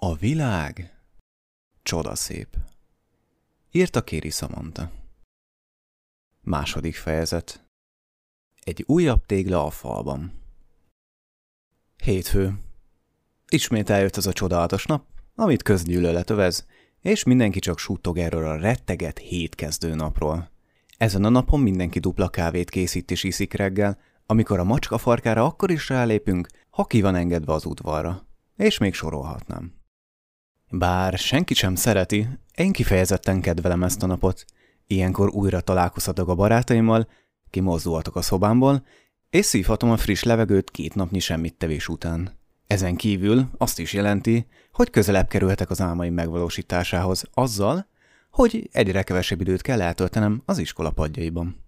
A világ csodaszép. Írta Kéri Szamanta. Második fejezet. Egy újabb tégla a falban. Hétfő. Ismét eljött az a csodálatos nap, amit közgyűlölet övez, és mindenki csak suttog erről a retteget hétkezdő napról. Ezen a napon mindenki dupla kávét készít és iszik reggel, amikor a macska farkára akkor is rálépünk, ha ki van engedve az udvarra. És még sorolhatnám. Bár senki sem szereti, én kifejezetten kedvelem ezt a napot. Ilyenkor újra találkozhatok a barátaimmal, kimozdulhatok a szobámból, és szívhatom a friss levegőt két napnyi semmit tevés után. Ezen kívül azt is jelenti, hogy közelebb kerülhetek az álmaim megvalósításához azzal, hogy egyre kevesebb időt kell eltöltenem az iskola padjaiban.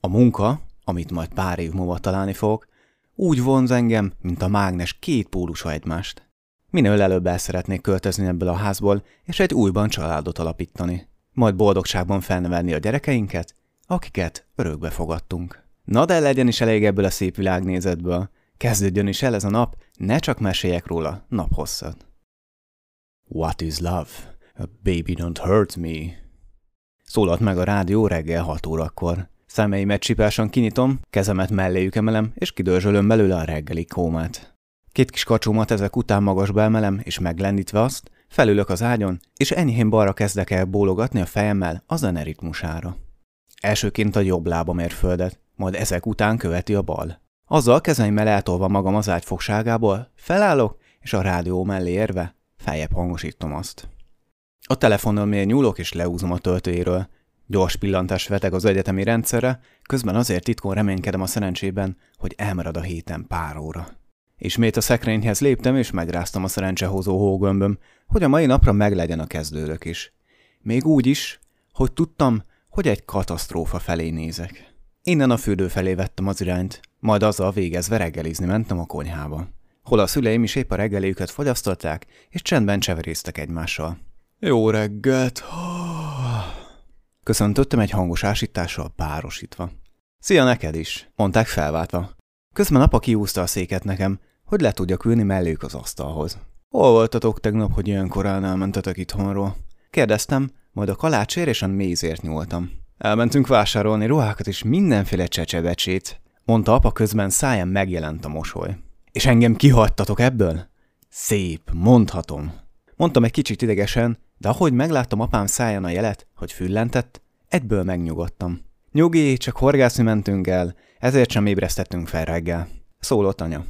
A munka, amit majd pár év múlva találni fogok, úgy vonz engem, mint a mágnes két pólusa egymást. Minél előbb el szeretnék költözni ebből a házból, és egy újban családot alapítani. Majd boldogságban felnevelni a gyerekeinket, akiket örökbe fogadtunk. Na de legyen is elég ebből a szép világnézetből. Kezdődjön is el ez a nap, ne csak meséljek róla naphosszat. What is love? A baby don't hurt me. Szólalt meg a rádió reggel 6 órakor. Szemeimet csipásan kinyitom, kezemet melléjük emelem, és kidörzsölöm belőle a reggeli kómát. Két kis kacsómat ezek után magasba emelem, és meglendítve azt, felülök az ágyon, és enyhén balra kezdek el bólogatni a fejemmel a zene ritmusára. Elsőként a jobb lábam ér földet, majd ezek után követi a bal. Azzal kezeimmel eltolva magam az ágy fogságából, felállok, és a rádió mellé érve feljebb hangosítom azt. A telefonon mély nyúlok és leúzom a töltőjéről. Gyors pillantás veteg az egyetemi rendszerre, közben azért titkon reménykedem a szerencsében, hogy elmarad a héten pár óra. Ismét a szekrényhez léptem, és megráztam a szerencsehozó hógömböm, hogy a mai napra meglegyen a kezdődök is. Még úgy is, hogy tudtam, hogy egy katasztrófa felé nézek. Innen a fürdő felé vettem az irányt, majd azzal végezve reggelizni mentem a konyhába. Hol a szüleim is épp a reggeléjüket fogyasztották, és csendben cseverésztek egymással. Jó reggelt! Köszöntöttem egy hangos ásítással párosítva. Szia neked is, mondták felváltva. Közben apa kiúzta a széket nekem, hogy le tudjak ülni melléjük az asztalhoz. Hol voltatok tegnap, hogy ilyen korán elmentetek itthonról? Kérdeztem, majd a kalácsér és a mézért nyúltam. Elmentünk vásárolni ruhákat és mindenféle csecsebecsét, mondta apa közben száján megjelent a mosoly. És engem kihagytatok ebből? Szép, mondhatom. Mondtam egy kicsit idegesen, de ahogy megláttam apám száján a jelet, hogy füllentett, egyből megnyugodtam. Nyugi, csak horgászni mentünk el, ezért sem ébresztettünk fel reggel. Szólott anya.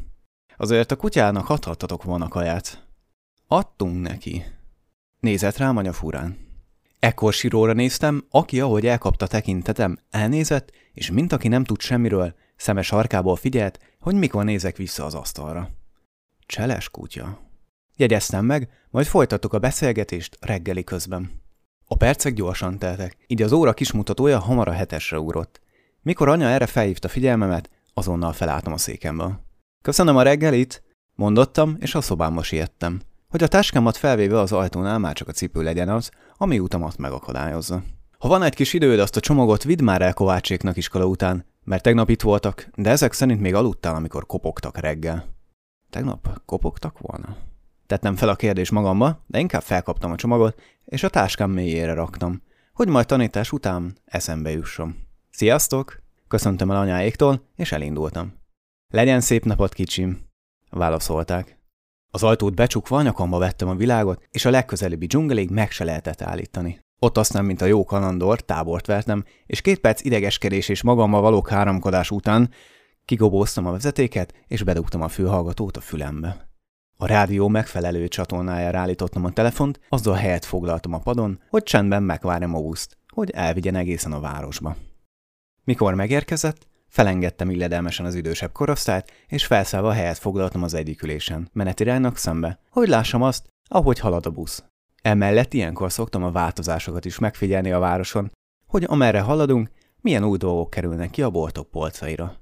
Azért a kutyának adhattatok volna kaját. Adtunk neki. Nézett rám anya furán. Ekkor Siróra néztem, aki, ahogy elkapta tekintetem, elnézett, és mint aki nem tud semmiről, szemes arkából figyelt, hogy mikor nézek vissza az asztalra. Cseles kutya. Jegyeztem meg, majd folytattuk a beszélgetést reggeli közben. A percek gyorsan teltek, így az óra kismutatója hamar a hetesre ugrott. Mikor anya erre felhívta figyelmemet, azonnal felálltam a székemből. Köszönöm a reggelit, mondottam, és a szobámba siettem, hogy a táskámat felvéve az ajtónál már csak a cipő legyen az, ami utamat megakadályozza. Ha van egy kis időd, azt a csomagot vidd már el Kovácséknak iskola után, mert tegnap itt voltak, de ezek szerint még aludtál, amikor kopogtak reggel. Tegnap kopogtak volna? Tettem fel a kérdés magamba, de inkább felkaptam a csomagot, és a táskám mélyére raktam, hogy majd tanítás után eszembe jusson. Sziasztok! Köszöntem el anyáéktól, és elindultam. Legyen szép napot, kicsim! Válaszolták. Az ajtót becsukva anyakamba vettem a világot, és a legközelebbi dzsungelig meg se lehetett állítani. Ott aztán, mint a jó kalandor, tábort vertem, és két perc idegeskedés és magammal való káromkodás után kigobóztam a vezetéket, és bedugtam a fülhallgatót a fülembe. A rádió megfelelő csatornájára állítottam a telefont, azzal helyet foglaltam a padon, hogy csendben megvárjam a buszt, hogy elvigyen egészen a városba. Mikor megérkezett, felengedtem illedelmesen az idősebb korosztályt, és felszállva helyet foglaltam az egyik ülésen, menetiránynak szembe, hogy lássam azt, ahogy halad a busz. Emellett ilyenkor szoktam a változásokat is megfigyelni a városon, hogy amerre haladunk, milyen új dolgok kerülnek ki a boltok polcaira.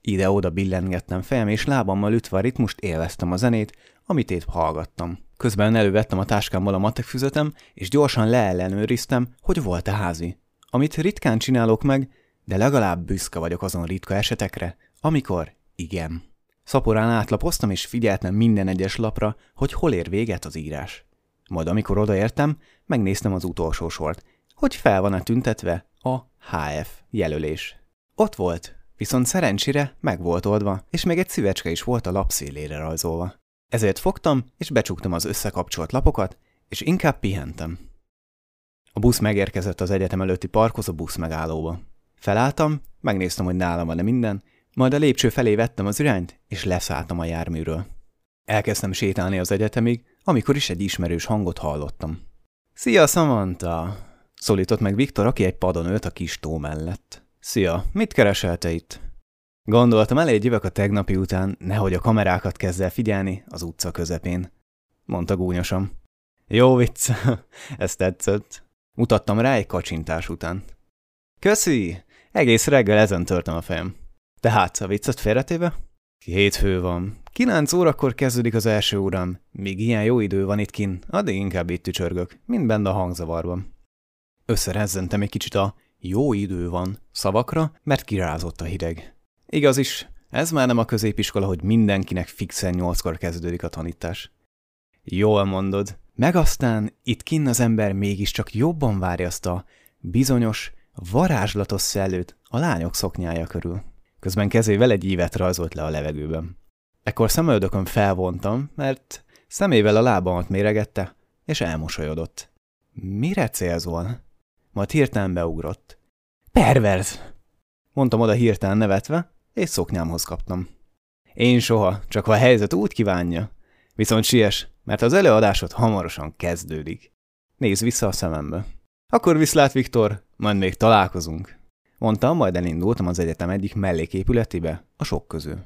Ide-oda billengettem fejem, és lábammal ütve a ritmust élveztem a zenét, amit épp hallgattam. Közben elővettem a táskámból a matek füzetem, és gyorsan leellenőriztem, hogy volt-e házi. Amit ritkán csinálok meg, de legalább büszke vagyok azon ritka esetekre, amikor igen. Szaporán átlapoztam, és figyeltem minden egyes lapra, hogy hol ér véget az írás. Majd amikor odaértem, megnéztem az utolsó sort, hogy fel van-e tüntetve a HF jelölés. Ott volt, viszont szerencsére meg volt oldva, és még egy szívecske is volt a lapszélére rajzolva. Ezért fogtam, és becsuktam az összekapcsolt lapokat, és inkább pihentem. A busz megérkezett az egyetem előtti parkhoz a busz megállóba. Felálltam, megnéztem, hogy nálam van-e minden, majd a lépcső felé vettem az irányt, és leszálltam a járműről. Elkezdtem sétálni az egyetemig, amikor is egy ismerős hangot hallottam. Szia, Samantha! Szólított meg Viktor, aki egy padon ült a kis tó mellett. Szia, mit keresel te itt? Gondoltam, elég jövök a tegnapi után, nehogy a kamerákat kezd el figyelni az utca közepén. Mondta gúnyosan. Jó vicc, ez tetszett. Mutattam rá egy kacsintás után. Köszi! Egész reggel ezen törtem a fejem. Tehát a viccet félretéve? fő van. Kilenc órakor kezdődik az első órám. Míg ilyen jó idő van itt kin, addig inkább itt tücsörgök, mint benne a hangzavarban. Összerezzentem egy kicsit a jó idő van szavakra, mert kirázott a hideg. Igaz is, ez már nem a középiskola, hogy mindenkinek fixen nyolckor kezdődik a tanítás. Jól mondod. Meg aztán itt kinn az ember mégiscsak jobban várja azt a bizonyos, varázslatos szellőt a lányok szoknyája körül. Közben kezével egy ívet rajzolt le a levegőben. Ekkor szemöldökön felvontam, mert szemével a lábamat méregette, és elmosolyodott. Mire célzol? Majd hirtelen beugrott. Perverz! Mondtam oda hirtelen nevetve, és szoknyámhoz kaptam. Én soha, csak ha a helyzet úgy kívánja. Viszont siess, mert az előadásod hamarosan kezdődik. Nézz vissza a szemembe. Akkor viszlát, Viktor, majd még találkozunk. Mondtam, majd elindultam az egyetem egyik melléképületébe, a sok közül.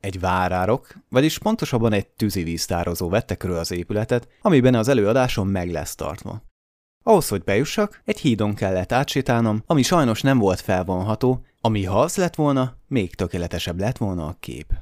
Egy várárok, vagyis pontosabban egy tűzivíztározó vette körül az épületet, amiben az előadásom meg lesz tartva. Ahhoz, hogy bejussak, egy hídon kellett átsétálnom, ami sajnos nem volt felvonható, ami ha az lett volna, még tökéletesebb lett volna a kép.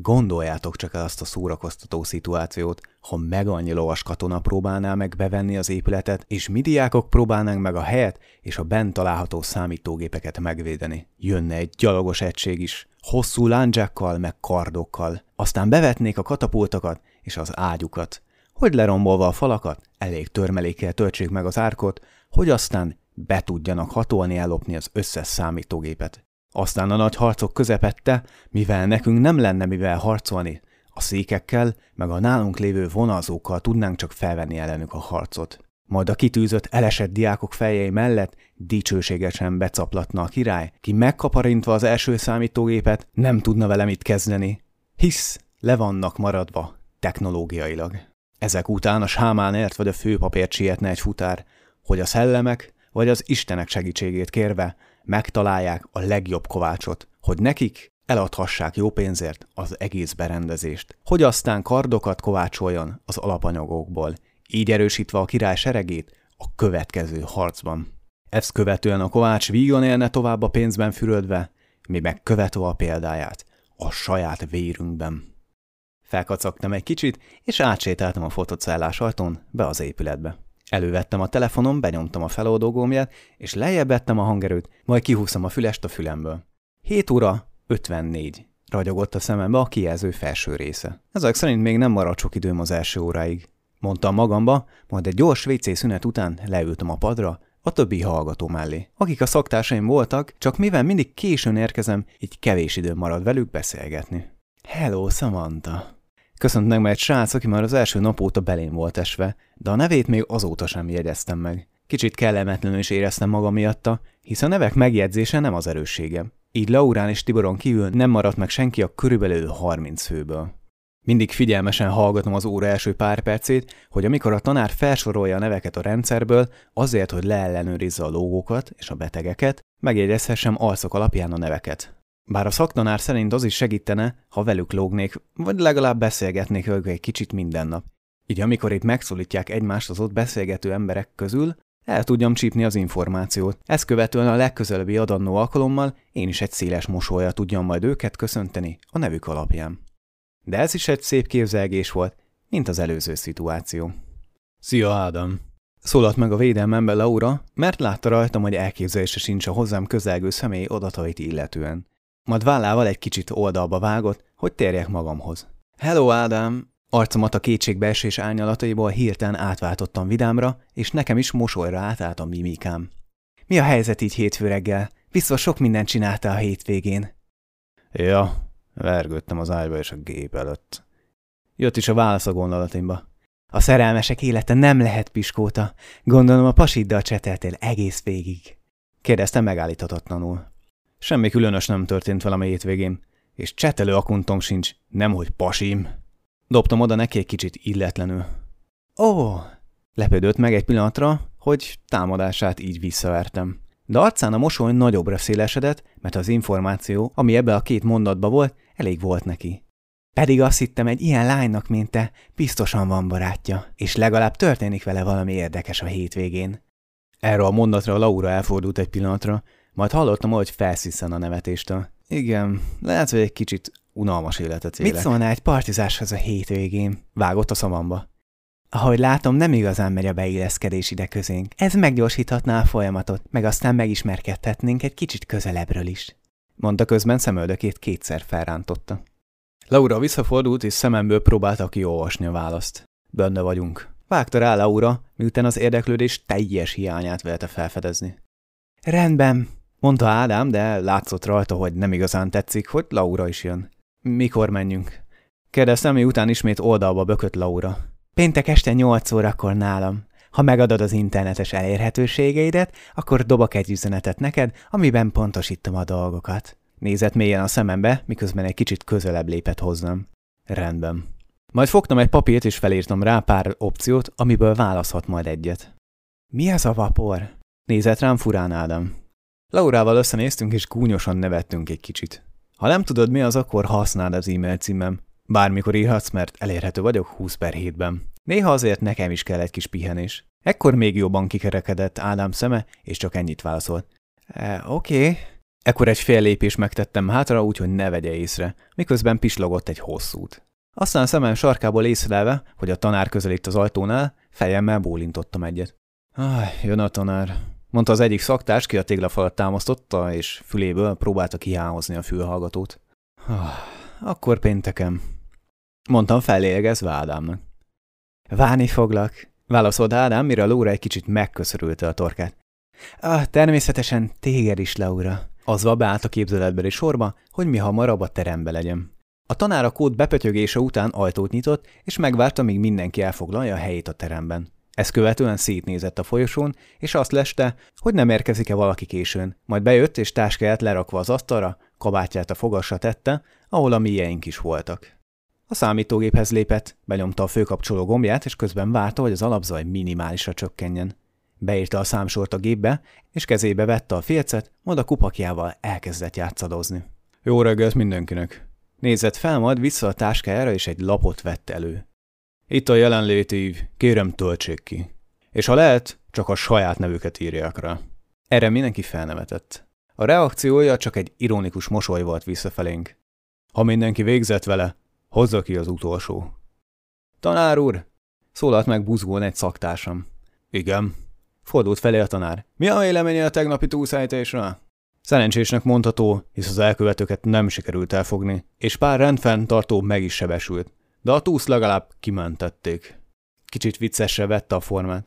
Gondoljátok csak el azt a szórakoztató szituációt, ha meg annyi lovas katona próbálná meg bevenni az épületet, és mi diákok próbálnánk meg a helyet és a bent található számítógépeket megvédeni. Jönne egy gyalogos egység is, hosszú lándzsákkal meg kardokkal. Aztán bevetnék a katapultokat és az ágyukat. Hogy lerombolva a falakat, elég törmelékkel töltsék meg az árkot, hogy aztán be tudjanak hatolni ellopni az összes számítógépet. Aztán a nagy harcok közepette, mivel nekünk nem lenne mivel harcolni, a székekkel, meg a nálunk lévő vonalzókkal tudnánk csak felvenni ellenük a harcot. Majd a kitűzött, elesett diákok fejei mellett dicsőségesen becaplatna a király, ki megkaparintva az első számítógépet nem tudna vele mit kezdeni, hisz le vannak maradva technológiailag. Ezek után a sámánért vagy a főpapért sietne egy futár, hogy a szellemek vagy az istenek segítségét kérve megtalálják a legjobb kovácsot, hogy nekik eladhassák jó pénzért az egész berendezést, hogy aztán kardokat kovácsoljon az alapanyagokból, így erősítve a király seregét a következő harcban. Ezt követően a kovács vígon élne tovább a pénzben fürödve, mi meg követve a példáját, a saját vérünkben. Felkacagtam egy kicsit, és átsétáltam a fotocellás ajtón be az épületbe. Elővettem a telefonom, benyomtam a feloldó és lejjebb a hangerőt, majd kihúztam a fülest a fülemből. 7 óra 54. Ragyogott a szemembe a kijelző felső része. Ezek szerint még nem maradt sok időm az első óráig. Mondtam magamba, majd egy gyors WC szünet után leültem a padra, a többi hallgató mellé, akik a szaktársaim voltak, csak mivel mindig későn érkezem, így kevés időm marad velük beszélgetni. Hello, Samantha! Köszönt meg egy srác, aki már az első nap óta belém volt esve, de a nevét még azóta sem jegyeztem meg. Kicsit kellemetlenül is éreztem magam miatta, hisz a nevek megjegyzése nem az erősségem. Így Laurán és Tiboron kívül nem maradt meg senki a körülbelül 30 főből. Mindig figyelmesen hallgatom az óra első pár percét, hogy amikor a tanár felsorolja a neveket a rendszerből, azért, hogy leellenőrizze a logókat és a betegeket, megjegyezhessem alszok alapján a neveket. Bár a szaktanár szerint az is segítene, ha velük lógnék, vagy legalább beszélgetnék velük egy kicsit minden nap. Így amikor itt megszólítják egymást az ott beszélgető emberek közül, el tudjam csípni az információt. Ezt követően a legközelebbi adannó alkalommal én is egy széles mosolya tudjam majd őket köszönteni a nevük alapján. De ez is egy szép képzelgés volt, mint az előző szituáció. Szia, Ádám! Szólalt meg a védelmembe Laura, mert látta rajtam, hogy elképzelése sincs a hozzám közelgő személy adatait illetően. Majd vállával egy kicsit oldalba vágott, hogy térjek magamhoz. Hello, Ádám! Arcomat a kétségbeesés árnyalataiból hirtelen átváltottam vidámra, és nekem is mosolyra átállt a mimikám. Mi a helyzet így hétfő reggel? Biztos sok mindent csináltál a hétvégén. Ja, vergődtem az ágyba és a gép előtt. Jött is a válasz a gondolatimba. A szerelmesek élete nem lehet piskóta. Gondolom a pasiddal cseteltél egész végig. Kérdeztem megállíthatatlanul. Semmi különös nem történt velem a hétvégén, és csetelő akuntom sincs, nemhogy pasim. Dobtam oda neki egy kicsit illetlenül. Ó, lepődött meg egy pillanatra, hogy támadását így visszavertem. De arcán a mosoly nagyobbra szélesedett, mert az információ, ami ebbe a két mondatba volt, elég volt neki. Pedig azt hittem, egy ilyen lánynak, mint te, biztosan van barátja, és legalább történik vele valami érdekes a hétvégén. Erről a mondatra Laura elfordult egy pillanatra, majd hallottam, hogy felsziszen a nevetéstől. Igen, lehet, hogy egy kicsit unalmas életet élek. Mit szólnál egy partizáshoz a hétvégén? Vágott a szavamba. Ahogy látom, nem igazán megy a beilleszkedés ide közénk. Ez meggyorsíthatná a folyamatot, meg aztán megismerkedhetnénk egy kicsit közelebbről is. Mondta közben szemöldökét kétszer felrántotta. Laura visszafordult, és szememből próbálta kiolvasni a választ. Benne vagyunk. Vágta rá Laura, miután az érdeklődés teljes hiányát velte felfedezni. Rendben, mondta Ádám, de látszott rajta, hogy nem igazán tetszik, hogy Laura is jön. Mikor menjünk? Kérdeztem, miután ismét oldalba bökött Laura. Péntek este nyolc órakor nálam. Ha megadod az internetes elérhetőségeidet, akkor dobok egy üzenetet neked, amiben pontosítom a dolgokat. Nézett mélyen a szemembe, miközben egy kicsit közelebb lépett hozzám. Rendben. Majd fogtam egy papírt és felírtam rá pár opciót, amiből választhat majd egyet. Mi az a vapor? Nézett rám furán Ádám. Laurával összenéztünk és gúnyosan nevettünk egy kicsit. Ha nem tudod mi az, akkor használd az e-mail címem. Bármikor írhatsz, mert elérhető vagyok 20 per hétben. Néha azért nekem is kell egy kis pihenés. Ekkor még jobban kikerekedett Ádám szeme, és csak ennyit válaszolt. E, Oké. Okay. Ekkor egy fél lépés megtettem hátra, úgyhogy ne vegye észre, miközben pislogott egy hosszút. Aztán szemem sarkából észlelve, hogy a tanár közelít az ajtónál, fejemmel bólintottam egyet. Ah, jön a tanár, mondta az egyik szaktárs, ki a téglafalat támasztotta, és füléből próbálta kihámozni a fülhallgatót. Ah, akkor pénteken. Mondtam fellélegezve Ádámnak. Várni foglak, válaszolt Ádám, mire Laura egy kicsit megköszörülte a torkát. Ah, természetesen téged is, Laura. Azva beállt a képzeletbeli sorba, hogy mi hamarabb a terembe legyen. A tanár a kód bepötyögése után ajtót nyitott, és megvárta, míg mindenki elfoglalja a helyét a teremben. Ezt követően szétnézett a folyosón, és azt leste, hogy nem érkezik-e valaki későn. Majd bejött, és táskáját lerakva az asztalra, kabátját a fogasra tette, ahol a mieink is voltak. A számítógéphez lépett, benyomta a főkapcsoló gombját, és közben várta, hogy az alapzaj minimálisra csökkenjen. Beírta a számsort a gépbe, és kezébe vette a félcet, majd a kupakjával elkezdett játszadozni. Jó reggelt mindenkinek! Nézett fel, majd vissza a táskájára, és egy lapot vett elő. Itt a jelenlétív, kérem töltsék ki. És ha lehet, csak a saját nevüket írják rá. Erre mindenki felnevetett. A reakciója csak egy ironikus mosoly volt visszafelénk. Ha mindenki végzett vele, hozza ki az utolsó. Tanár úr! Szólalt meg buzgón egy szaktársam. Igen. Fordult felé a tanár. Mi a véleménye a tegnapi túlszállításra? Szerencsésnek mondható, hisz az elkövetőket nem sikerült elfogni, és pár rendfenntartó meg is sebesült de a túsz legalább kimentették. Kicsit viccesre vette a formát.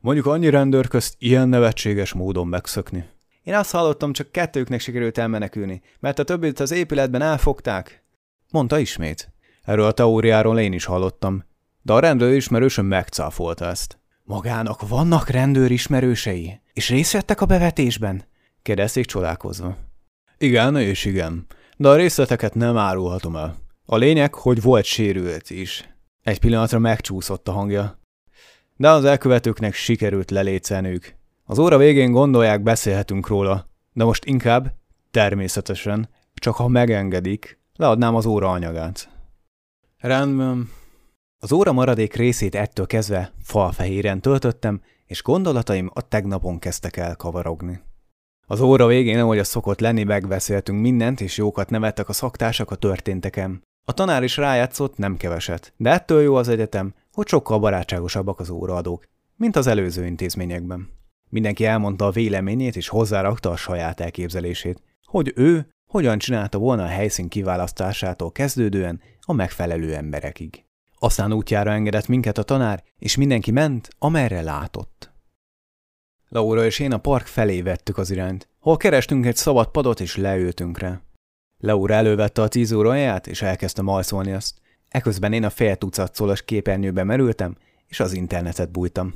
Mondjuk annyi rendőr közt ilyen nevetséges módon megszökni. Én azt hallottam, csak kettőknek sikerült elmenekülni, mert a többit az épületben elfogták. Mondta ismét. Erről a teóriáról én is hallottam, de a rendőr ismerősöm megcáfolta ezt. Magának vannak rendőr ismerősei, és részt vettek a bevetésben? kérdezték csodálkozva. Igen és igen, de a részleteket nem árulhatom el. A lényeg, hogy volt sérült is. Egy pillanatra megcsúszott a hangja. De az elkövetőknek sikerült lelécenők. Az óra végén gondolják, beszélhetünk róla, de most inkább, természetesen, csak ha megengedik, leadnám az óra anyagát. Rendben. Az óra maradék részét ettől kezdve falfehéren töltöttem, és gondolataim a tegnapon kezdtek el kavarogni. Az óra végén, ahogy a szokott lenni, megbeszéltünk mindent, és jókat nevettek a szaktársak a történteken. A tanár is rájátszott, nem keveset, de ettől jó az egyetem, hogy sokkal barátságosabbak az óraadók, mint az előző intézményekben. Mindenki elmondta a véleményét és hozzárakta a saját elképzelését, hogy ő hogyan csinálta volna a helyszín kiválasztásától kezdődően a megfelelő emberekig. Aztán útjára engedett minket a tanár, és mindenki ment, amerre látott. Laura és én a park felé vettük az irányt, hol kerestünk egy szabad padot és leültünk rá. Laura elővette a tíz óráját, és elkezdte malszolni azt. Eközben én a fél tucat szolos képernyőbe merültem, és az internetet bújtam.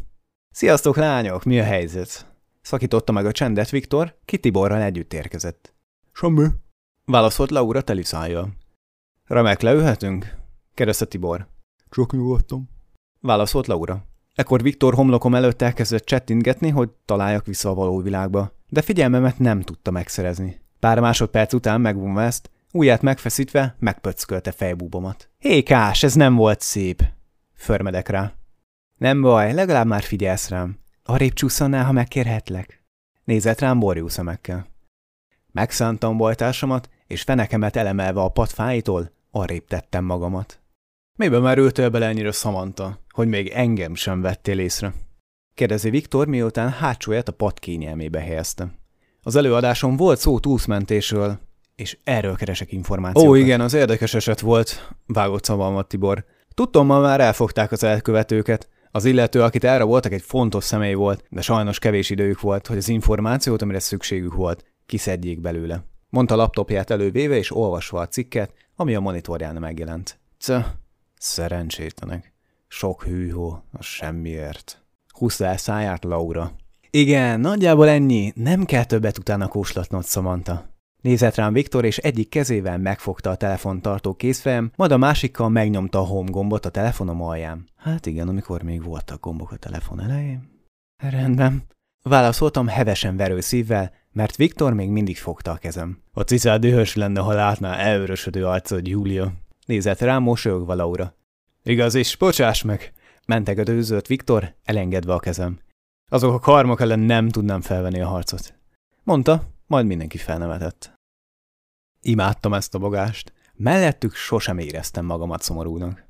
Sziasztok, lányok, mi a helyzet? Szakította meg a csendet Viktor, ki Tiborral együtt érkezett. Semmi. Válaszolt Laura teliszájjal. Remek, leülhetünk? kérdezte Tibor. Csak nyugodtam. Válaszolt Laura. Ekkor Viktor homlokom előtt elkezdett csettintgetni, hogy találjak vissza a való világba, de figyelmemet nem tudta megszerezni. Pár másodperc után megvonva ezt, ujját megfeszítve megpöckölte fejbúbomat. Hé, Kás, ez nem volt szép! Förmedek rá. Nem baj, legalább már figyelsz rám. Arrébb csúszannál, ha megkérhetlek? Nézett rám borjú szemekkel. Megszántam bajtársamat, és fenekemet elemelve a pad fájtól, arrébb tettem magamat. Miben merültél bele ennyire szamanta, hogy még engem sem vettél észre? Kérdezi Viktor, miután hátsóját a pad kényelmébe helyezte. Az előadáson volt szó túlszmentésről, és erről keresek információt. Ó, igen, az érdekes eset volt, vágott szavalmat Tibor. Tudtom, ma már elfogták az elkövetőket. Az illető, akit erre voltak, egy fontos személy volt, de sajnos kevés időjük volt, hogy az információt, amire szükségük volt, kiszedjék belőle. Mondta laptopját elővéve és olvasva a cikket, ami a monitorján megjelent. Cs, szerencsétlenek. Sok hűhó, a semmiért. Húzta el száját Laura. Igen, nagyjából ennyi, nem kell többet utána kóslatnod, Samantha. Nézett rám Viktor, és egyik kezével megfogta a telefon tartó kézfejem, majd a másikkal megnyomta a home gombot a telefonom alján. Hát igen, amikor még voltak gombok a telefon elején. Rendben. Válaszoltam hevesen verő szívvel, mert Viktor még mindig fogta a kezem. A ciszád dühös lenne, ha látná elvörösödő arcod, Júlia. Nézett rám mosolyogva Laura. Igaz is, bocsáss meg! Mentegetőzött Viktor, elengedve a kezem. Azok a karmok ellen nem tudnám felvenni a harcot. Mondta, majd mindenki felnevetett. Imádtam ezt a bogást, mellettük sosem éreztem magamat szomorúnak.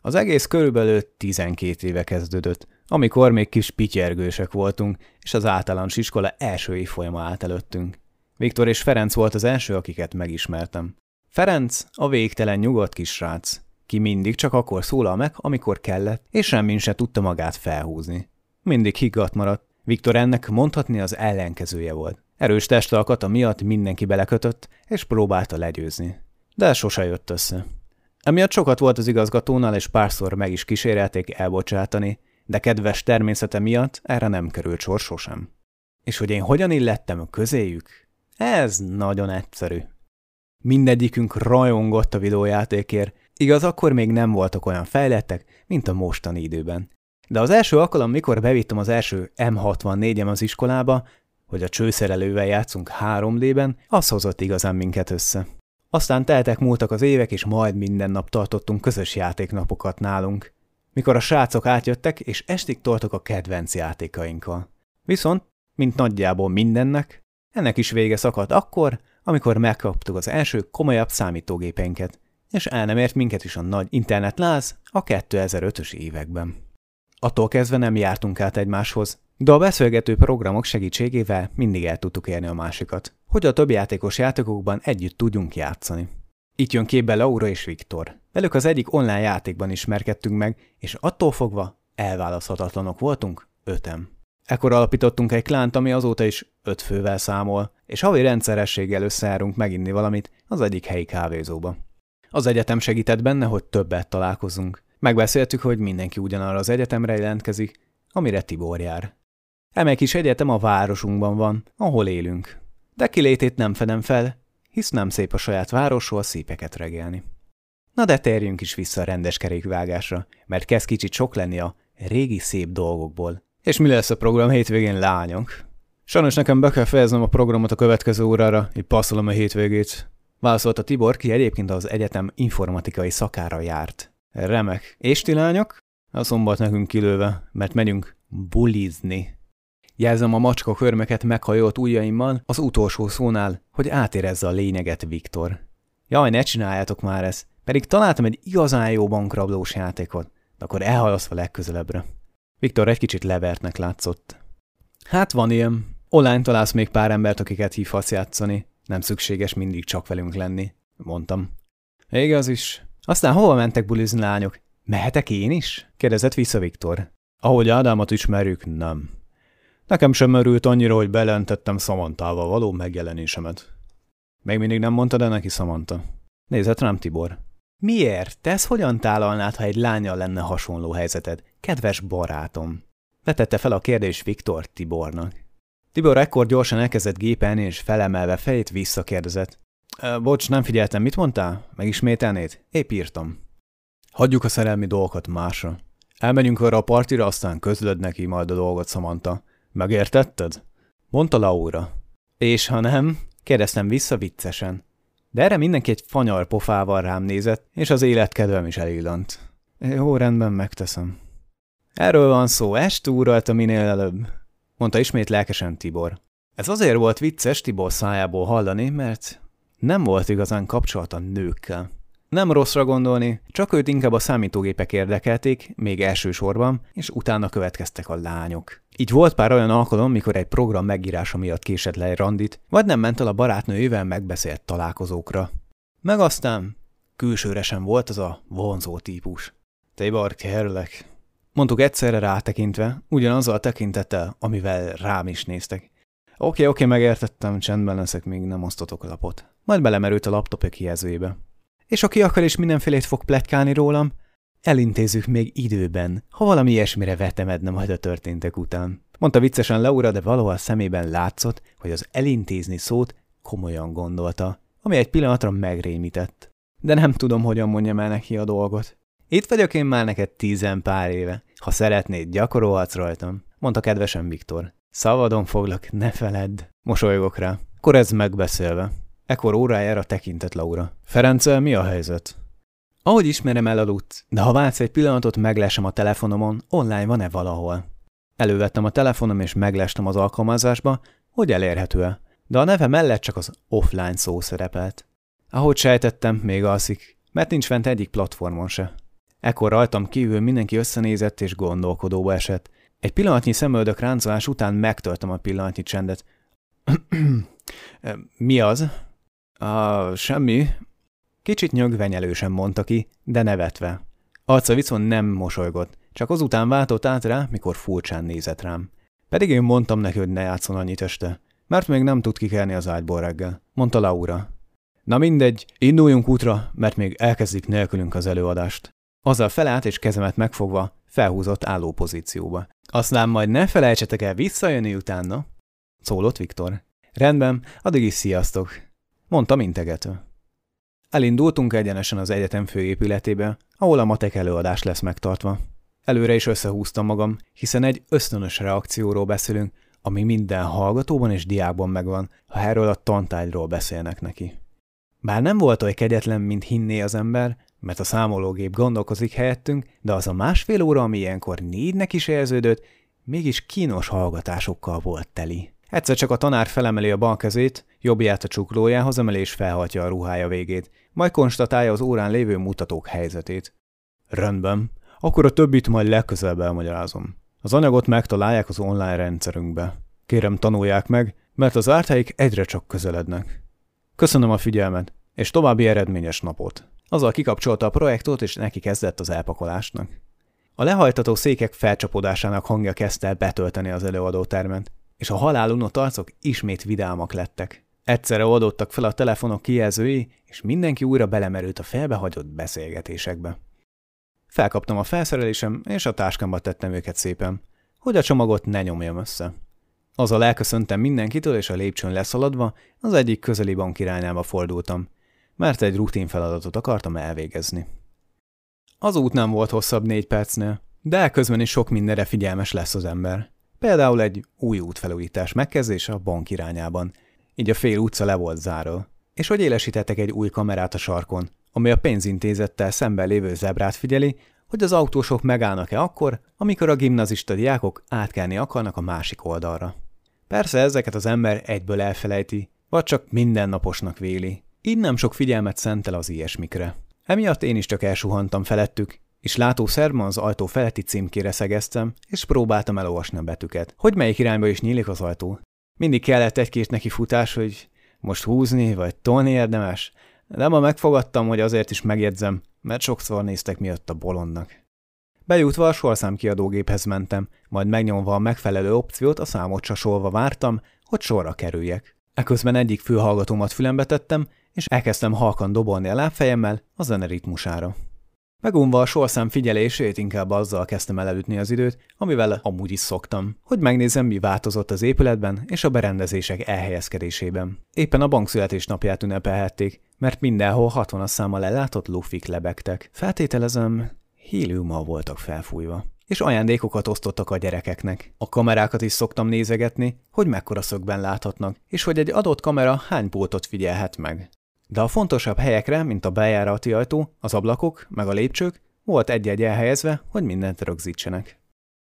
Az egész körülbelül 12 éve kezdődött, amikor még kis pityergősek voltunk, és az általános iskola első évfolyama állt előttünk. Viktor és Ferenc volt az első, akiket megismertem. Ferenc a végtelen nyugodt kis srác, ki mindig csak akkor szólal meg, amikor kellett, és semmin se tudta magát felhúzni. Mindig higgadt maradt. Viktor ennek mondhatni az ellenkezője volt. Erős testalkata miatt mindenki belekötött, és próbálta legyőzni. De sose jött össze. Emiatt sokat volt az igazgatónál, és párszor meg is kísérelték elbocsátani, de kedves természete miatt erre nem került sor sosem. És hogy én hogyan illettem közéjük? Ez nagyon egyszerű. Mindegyikünk rajongott a videójátékért, igaz, akkor még nem voltak olyan fejlettek, mint a mostani időben. De az első alkalom, mikor bevittem az első M64-em az iskolába, hogy a csőszerelővel játszunk 3D-ben, az hozott igazán minket össze. Aztán teltek múltak az évek, és majd minden nap tartottunk közös játéknapokat nálunk. Mikor a srácok átjöttek, és estig toltak a kedvenc játékainkkal. Viszont, mint nagyjából mindennek, ennek is vége szakadt akkor, amikor megkaptuk az első komolyabb számítógépeinket, és el nem ért minket is a nagy internetláz a 2005-ös években. Attól kezdve nem jártunk át egymáshoz, de a beszélgető programok segítségével mindig el tudtuk érni a másikat, hogy a több játékos játékokban együtt tudjunk játszani. Itt jön képbe Laura és Viktor. Velük az egyik online játékban ismerkedtünk meg, és attól fogva elválaszthatatlanok voltunk ötem. Ekkor alapítottunk egy klánt, ami azóta is öt fővel számol, és havi rendszerességgel összeárunk meginni valamit az egyik helyi kávézóba. Az egyetem segített benne, hogy többet találkozunk. Megbeszéltük, hogy mindenki ugyanarra az egyetemre jelentkezik, amire Tibor jár. Eme kis egyetem a városunkban van, ahol élünk. De kilétét nem fedem fel, hisz nem szép a saját városról szépeket regélni. Na de térjünk is vissza a rendes kerékvágásra, mert kezd kicsit sok lenni a régi szép dolgokból. És mi lesz a program hétvégén, lányok? Sajnos nekem be kell fejeznem a programot a következő órára, így passzolom a hétvégét. Válaszolta Tibor, ki egyébként az egyetem informatikai szakára járt. Remek. És ti lányok? A szombat nekünk kilőve, mert megyünk bulizni. Jelzem a macska körmeket meghajolt ujjaimmal az utolsó szónál, hogy átérezze a lényeget Viktor. Jaj, ne csináljátok már ezt, pedig találtam egy igazán jó bankrablós játékot, de akkor elhalasztva legközelebbre. Viktor egy kicsit levertnek látszott. Hát van ilyen. Online találsz még pár embert, akiket hívhatsz játszani. Nem szükséges mindig csak velünk lenni, mondtam. Igaz is. Aztán hova mentek bulizni lányok? Mehetek én is? kérdezett vissza Viktor. Ahogy Ádámot ismerjük, nem. Nekem sem merült annyira, hogy belentettem Szamantával való megjelenésemet. Még mindig nem mondtad -e neki Szamanta? Nézett rám Tibor. Miért? Te ezt hogyan tálalnád, ha egy lányjal lenne hasonló helyzeted? Kedves barátom. Vetette fel a kérdés Viktor Tibornak. Tibor ekkor gyorsan elkezdett gépelni, és felemelve fejét visszakérdezett. Bocs, nem figyeltem, mit mondtál? Megismételnéd? Épp írtam. Hagyjuk a szerelmi dolgokat másra. Elmegyünk arra a partira, aztán közlöd neki majd a dolgot, Samantha. Megértetted? Mondta Laura. És ha nem? Kérdeztem vissza viccesen. De erre mindenki egy fanyar pofával rám nézett, és az életkedvem is elillant. Jó, rendben, megteszem. Erről van szó, est a minél előbb, mondta ismét lelkesen Tibor. Ez azért volt vicces Tibor szájából hallani, mert nem volt igazán kapcsolata nőkkel. Nem rosszra gondolni, csak őt inkább a számítógépek érdekelték, még elsősorban, és utána következtek a lányok. Így volt pár olyan alkalom, mikor egy program megírása miatt késett le egy randit, vagy nem ment el a barátnőjével megbeszélt találkozókra. Meg aztán külsőre sem volt az a vonzó típus. Tibor, kérlek. Mondtuk egyszerre rátekintve, ugyanazzal a tekintettel, amivel rám is néztek. Oké, oké, megértettem, csendben leszek, még nem osztotok lapot. Majd belemerült a laptop kijelzőjébe. És aki akar és mindenfélét fog pletkálni rólam, elintézzük még időben, ha valami ilyesmire vetemedne majd a történtek után. Mondta viccesen Laura, de valahol szemében látszott, hogy az elintézni szót komolyan gondolta, ami egy pillanatra megrémített. De nem tudom, hogyan mondjam el neki a dolgot. Itt vagyok én már neked tízen pár éve. Ha szeretnéd, gyakorolhatsz rajtam, mondta kedvesen Viktor. Szabadon foglak, ne feledd. Mosolygok rá. Akkor ez megbeszélve. Ekkor órájára tekintett Laura. Ferenccel mi a helyzet? Ahogy ismerem, elaludt, de ha vársz egy pillanatot, meglesem a telefonomon, online van-e valahol. Elővettem a telefonom és meglestem az alkalmazásba, hogy elérhető-e, de a neve mellett csak az offline szó szerepelt. Ahogy sejtettem, még alszik, mert nincs fent egyik platformon se. Ekkor rajtam kívül mindenki összenézett és gondolkodóba esett. Egy pillanatnyi szemöldök ráncolás után megtöltem a pillanatnyi csendet. Mi az? A, semmi. Kicsit nyögvenyelősen mondta ki, de nevetve. Arca viszont nem mosolygott, csak azután váltott át rá, mikor furcsán nézett rám. Pedig én mondtam neki, hogy ne játszon annyit este, mert még nem tud kikelni az ágyból reggel, mondta Laura. Na mindegy, induljunk útra, mert még elkezdik nélkülünk az előadást. Azzal felállt és kezemet megfogva felhúzott álló pozícióba. Aztán majd ne felejtsetek el visszajönni utána, szólott Viktor. Rendben, addig is sziasztok, mondta integető. Elindultunk egyenesen az egyetem főépületébe, ahol a matek előadás lesz megtartva. Előre is összehúztam magam, hiszen egy ösztönös reakcióról beszélünk, ami minden hallgatóban és diákban megvan, ha erről a tantárgyról beszélnek neki. Bár nem volt olyan kegyetlen, mint hinné az ember, mert a számológép gondolkozik helyettünk, de az a másfél óra, ami ilyenkor négynek is érződött, mégis kínos hallgatásokkal volt teli. Egyszer csak a tanár felemeli a bal kezét, jobbját a csuklójához emeli és felhatja a ruhája végét, majd konstatálja az órán lévő mutatók helyzetét. Rendben, akkor a többit majd legközelebb elmagyarázom. Az anyagot megtalálják az online rendszerünkbe. Kérem tanulják meg, mert az ártáik egyre csak közelednek. Köszönöm a figyelmet, és további eredményes napot. Azzal kikapcsolta a projektot, és neki kezdett az elpakolásnak. A lehajtató székek felcsapódásának hangja kezdte el betölteni az előadótermet, és a halálunott arcok ismét vidámak lettek. Egyszerre oldottak fel a telefonok kijelzői, és mindenki újra belemerült a felbehagyott beszélgetésekbe. Felkaptam a felszerelésem, és a táskámba tettem őket szépen, hogy a csomagot ne nyomjam össze. Azzal elköszöntem mindenkitől, és a lépcsőn leszaladva az egyik közeli bank irányába fordultam, mert egy rutin feladatot akartam elvégezni. Az út nem volt hosszabb négy percnél, de közben is sok mindenre figyelmes lesz az ember. Például egy új útfelújítás megkezdése a bank irányában, így a fél utca le volt zárva. És hogy élesítettek egy új kamerát a sarkon, ami a pénzintézettel szemben lévő zebrát figyeli, hogy az autósok megállnak-e akkor, amikor a gimnazista diákok átkelni akarnak a másik oldalra. Persze ezeket az ember egyből elfelejti, vagy csak mindennaposnak véli. Így nem sok figyelmet szentel az ilyesmikre. Emiatt én is csak elsuhantam felettük, és látószerma az ajtó feletti címkére szegeztem, és próbáltam elolvasni a betűket, hogy melyik irányba is nyílik az ajtó. Mindig kellett egy-két neki futás, hogy Most húzni vagy tolni érdemes, de ma megfogadtam, hogy azért is megjegyzem, mert sokszor néztek miatt a bolondnak. Bejutva a sorszámkiadógéphez mentem, majd megnyomva a megfelelő opciót a számot csasolva vártam, hogy sorra kerüljek. Eközben egyik fülhallgatómat fülembe tettem, és elkezdtem halkan dobolni a lábfejemmel a zene ritmusára. Megunva a sorszám figyelését inkább azzal kezdtem el elütni az időt, amivel amúgy is szoktam, hogy megnézem, mi változott az épületben és a berendezések elhelyezkedésében. Éppen a bank születésnapját ünnepelhették, mert mindenhol 60 számmal ellátott lufik lebegtek. Feltételezem, héliummal voltak felfújva és ajándékokat osztottak a gyerekeknek. A kamerákat is szoktam nézegetni, hogy mekkora szögben láthatnak, és hogy egy adott kamera hány pultot figyelhet meg. De a fontosabb helyekre, mint a bejárati ajtó, az ablakok, meg a lépcsők, volt egy-egy elhelyezve, hogy mindent rögzítsenek.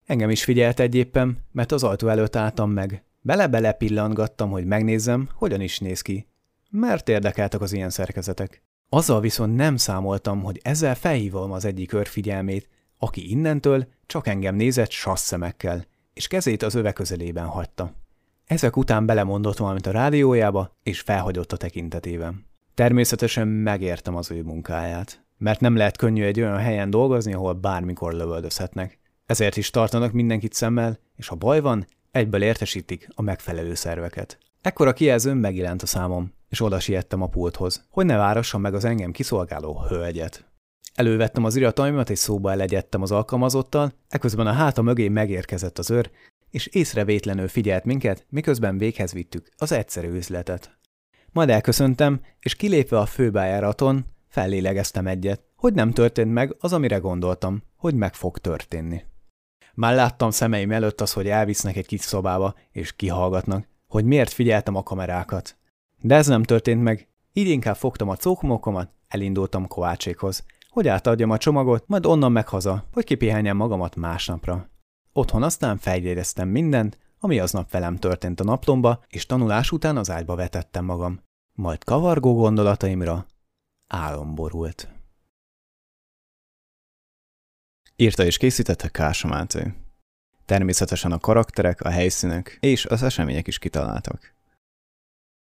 Engem is figyelt egy éppen, mert az ajtó előtt álltam meg. Bele-bele pillantgattam, hogy megnézzem, hogyan is néz ki. Mert érdekeltek az ilyen szerkezetek. Azzal viszont nem számoltam, hogy ezzel felhívom az egyik őr figyelmét, aki innentől csak engem nézett sassz szemekkel, és kezét az öve közelében hagyta. Ezek után belemondott valamit a rádiójába, és felhagyott a tekintetében. Természetesen megértem az ő munkáját, mert nem lehet könnyű egy olyan helyen dolgozni, ahol bármikor lövöldözhetnek. Ezért is tartanak mindenkit szemmel, és ha baj van, egyből értesítik a megfelelő szerveket. Ekkor a kijelzőn megjelent a számom, és oda siettem a pulthoz, hogy ne várassam meg az engem kiszolgáló hölgyet. Elővettem az irataimat, és szóba elegyedtem az alkalmazottal, eközben a háta mögé megérkezett az őr, és észrevétlenül figyelt minket, miközben véghez vittük az egyszerű üzletet. Majd elköszöntem, és kilépve a főbejáraton fellélegeztem egyet, hogy nem történt meg az, amire gondoltam, hogy meg fog történni. Már láttam szemeim előtt az, hogy elvisznek egy kis szobába, és kihallgatnak, hogy miért figyeltem a kamerákat. De ez nem történt meg, így inkább fogtam a cókmokomat, elindultam Kovácsékhoz, hogy átadjam a csomagot, majd onnan meg haza, hogy kipihenjem magamat másnapra. Otthon aztán feljegyeztem mindent, ami aznap velem történt a naplomba, és tanulás után az ágyba vetettem magam. Majd kavargó gondolataimra álom borult. Írta és készítette Kása Máté. Természetesen a karakterek, a helyszínek és az események is kitaláltak.